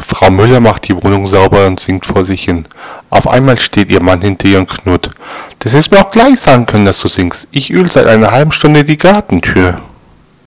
Frau Müller macht die Wohnung sauber und singt vor sich hin. Auf einmal steht ihr Mann hinter ihr und knurrt. Das hättest mir auch gleich sagen können, dass du singst. Ich öl seit einer halben Stunde die Gartentür.